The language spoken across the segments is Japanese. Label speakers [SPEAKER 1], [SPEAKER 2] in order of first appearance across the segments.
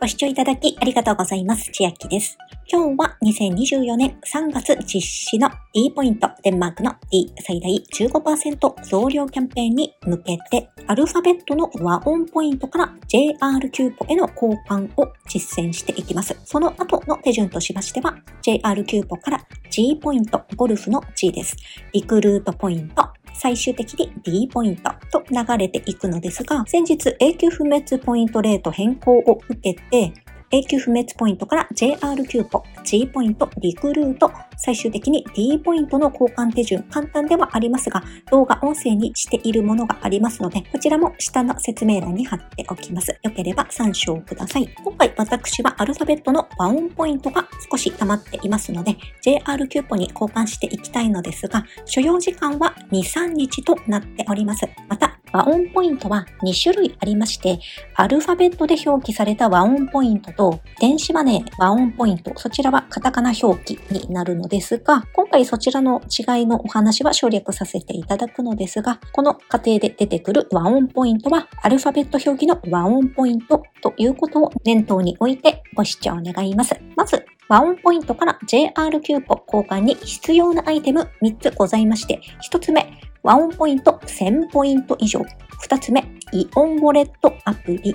[SPEAKER 1] ご視聴いただきありがとうございます。千秋です。今日は2024年3月実施の D ポイント、デンマークの D 最大15%増量キャンペーンに向けて、アルファベットの WAON ポイントから JR キューポへの交換を実践していきます。その後の手順としましては、JR キューポから G ポイント、ゴルフの G です。リクルートポイント、最終的に D ポイントと流れていくのですが、先日永久不滅ポイントレート変更を受けて、永久不滅ポイントから JR キューポ、G ポイント、リクルート、最終的に D ポイントの交換手順、簡単ではありますが、動画音声にしているものがありますので、こちらも下の説明欄に貼っておきます。よければ参照ください。今回私はアルファベットの WAON ポイントが少し溜まっていますので、JR キューポに交換していきたいのですが、所要時間は2、3日となっております。また、 WAON ポイントは2種類ありまして、アルファベットで表記された和音ポイントと、電子マネー和音ポイント、そちらはカタカナ表記になるのですが、今回そちらの違いのお話は省略させていただくのですが、この過程で出てくる和音ポイントは、アルファベット表記の和音ポイントということを念頭に置いてご視聴願います。まず、和音ポイントから JR キューポ交換に必要なアイテム3つございまして、1つ目、ワンポイント1000ポイント以上。二つ目、イオンウォレットアプリ。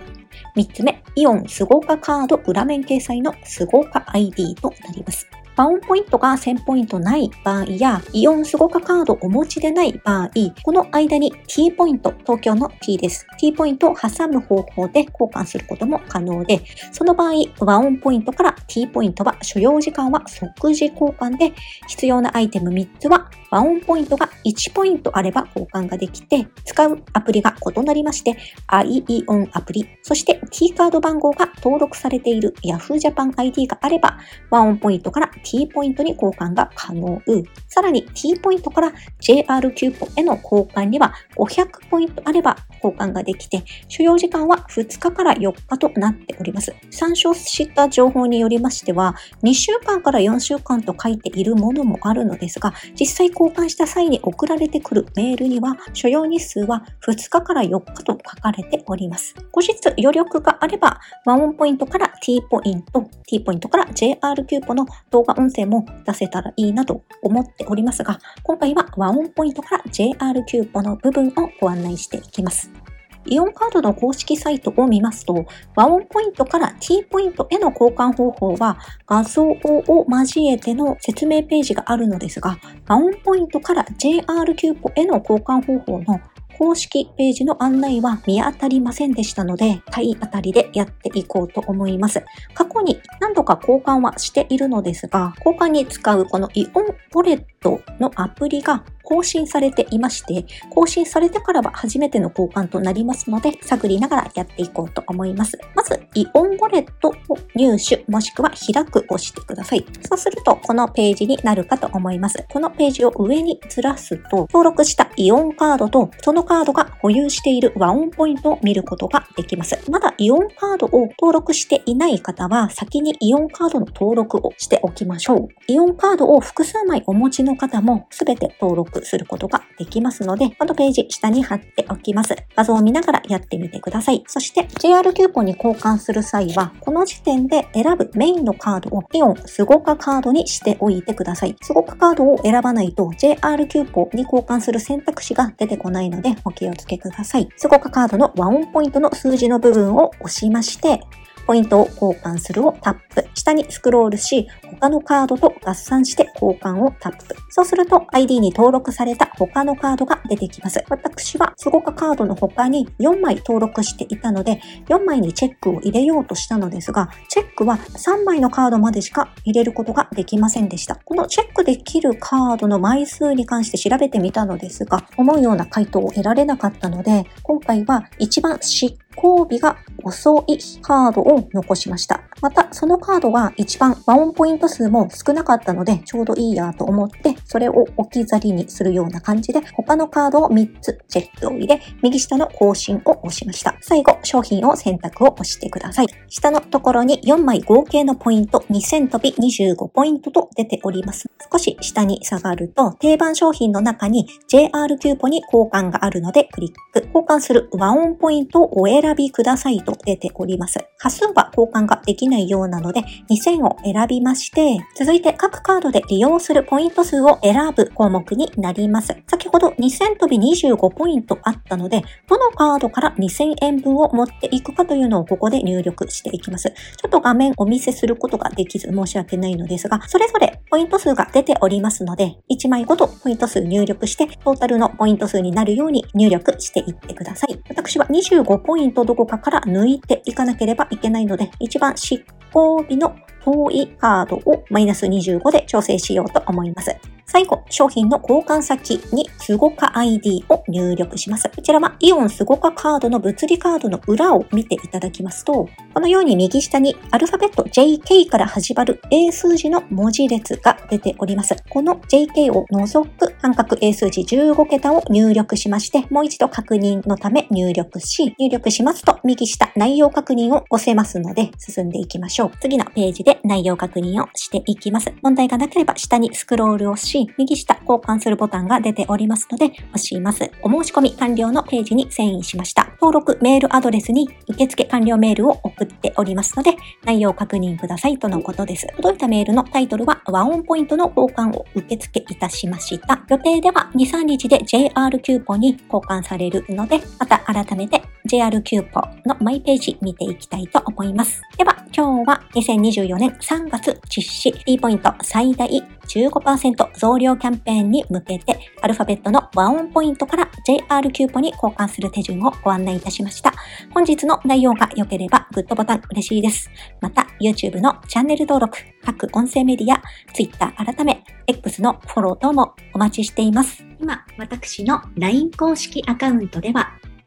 [SPEAKER 1] 三つ目、イオンスゴカカード裏面掲載のスゴカ ID となります。パオンポイントが1000ポイントない場合や、イオンスゴカカードお持ちでない場合、この間に T ポイント、東京の T です。T ポイントを挟む方法で交換することも可能で、その場合、和音ポイントから T ポイントは所要時間は即時交換で、必要なアイテム3つは和音ポイントが1ポイントあれば交換ができて、使うアプリが異なりまして、iEON アプリ、そして T カード番号が登録されている Yahoo Japan ID があれば、和音ポイントから T ポイントに交換が可能。さらに T ポイントから JR キューポへの交換には500ポイントあれば交換ができて、所要時間は2日から4日となっております。参照した情報によりましては、2週間から4週間と書いているものもあるのですが、実際交換した際に送られてくるメールには、所要日数は2日から4日と書かれております。後日余力があれば、 WAON ポイントから T ポイント、T ポイントから JR キューポの動画音声も出せたらいいなと思っておりますが、今回はワンオンポイントから JR キューポの部分をご案内していきます。イオンカードの公式サイトを見ますと、WAON ポイントから T ポイントへの交換方法は画像を交えての説明ページがあるのですが、 WAON ポイントから JR キューポへの交換方法の公式ページの案内は見当たりませんでしたので、体当たりでやっていこうと思います。過去に何度か交換はしているのですが、交換に使うこのイオンウォレットのアプリが更新されていまして、更新されてからは初めての交換となりますので、探りながらやっていこうと思います。まず、イオンウォレットを入手、もしくは開くをしてください。そうすると、このページになるかと思います。このページを上にずらすと、登録したイオンカードと、そのカードが保有している WAON ポイントを見ることができます。まだイオンカードを登録していない方は、先にイオンカードの登録をしておきましょう。イオンカードを複数枚お持ちの方も、すべて登録することができますので、このページ下に貼っておきます。画像を見ながらやってみてください。そして JR キューポンに交換する際は、この時点で選ぶメインのカードをイオン SUGOCA カードにしておいてください。 SUGOCA カードを選ばないと JR キューポに交換する選択肢が出てこないのでお気をつけください。 SUGOCA カードの WAON ポイントの数字の部分を押しまして、ポイントを交換するをタップ。下にスクロールし、他のカードと合算して交換をタップ。そうすると ID に登録された他のカードが出てきます。私はスゴカカードの他に4枚登録していたので、4枚にチェックを入れようとしたのですが、チェックは3枚のカードまでしか入れることができませんでした。このチェックできるカードの枚数に関して調べてみたのですが、思うような回答を得られなかったので、今回は一番執交尾が遅いカードを残しました。また、そのカードが一番和音ポイント数も少なかったので、ちょうどいいやと思って、それを置き去りにするような感じで、他のカードを3つチェックを入れ、右下の更新を押しました。最後、商品を選択を押してください。下のところに4枚合計のポイント2000飛び25ポイントと出ております。少し下に下がると、定番商品の中に JR キューポに交換があるのでクリック。交換する和音ポイントをお選びくださいと出ております。端数は交換ができないようなので2000を選びまして、続いて各カードで利用するポイント数を選ぶ項目になります。先ほど2000飛び25ポイントあったので、どのカードから2000円分を持っていくかというのをここで入力していきます。ちょっと画面お見せすることができず申し訳ないのですが、それぞれポイント数が出ておりますので、1枚ごとポイント数入力して、トータルのポイント数になるように入力していってください。私は25ポイントどこかから抜いていかなければいけないので、一番執行日の遠いカードをマイナス25で調整しようと思います。最後、商品の交換先にスゴカ ID を入力します。こちらはイオンスゴカカードの物理カードの裏を見ていただきますと、このように右下にアルファベット JK から始まる英数字の文字列が出ております。この JK を除く半角英数字15桁を入力しまして、もう一度確認のため入力し、入力しますと右下内容確認を押せますので進んでいきましょう。次のページで内容確認をしていきます。問題がなければ下にスクロールをし、右下交換するボタンが出ておりますので、押します。お申し込み完了のページに遷移しました。登録メールアドレスに受付完了メールを送っておりますので、内容を確認くださいとのことです。届いたメールのタイトルは、 WAON POINT の交換を受付いたしました。予定では2、3日で JR キューポに交換されるので、また改めて JR キューポのマイページ見ていきたいと思います。では、今日は2024年3月実施 D ポイント最大15%増量キャンペーンに向けて、アルファベットの WAON POINT から JR キューポに交換する手順をご案内いたしました。本日の内容が良ければグッドボタン嬉しいです。また、YouTube のチャンネル登録、各音声メディア、Twitter 改め、X のフォロー等もお待ちしています。今、私の LINE 公式アカウントでは、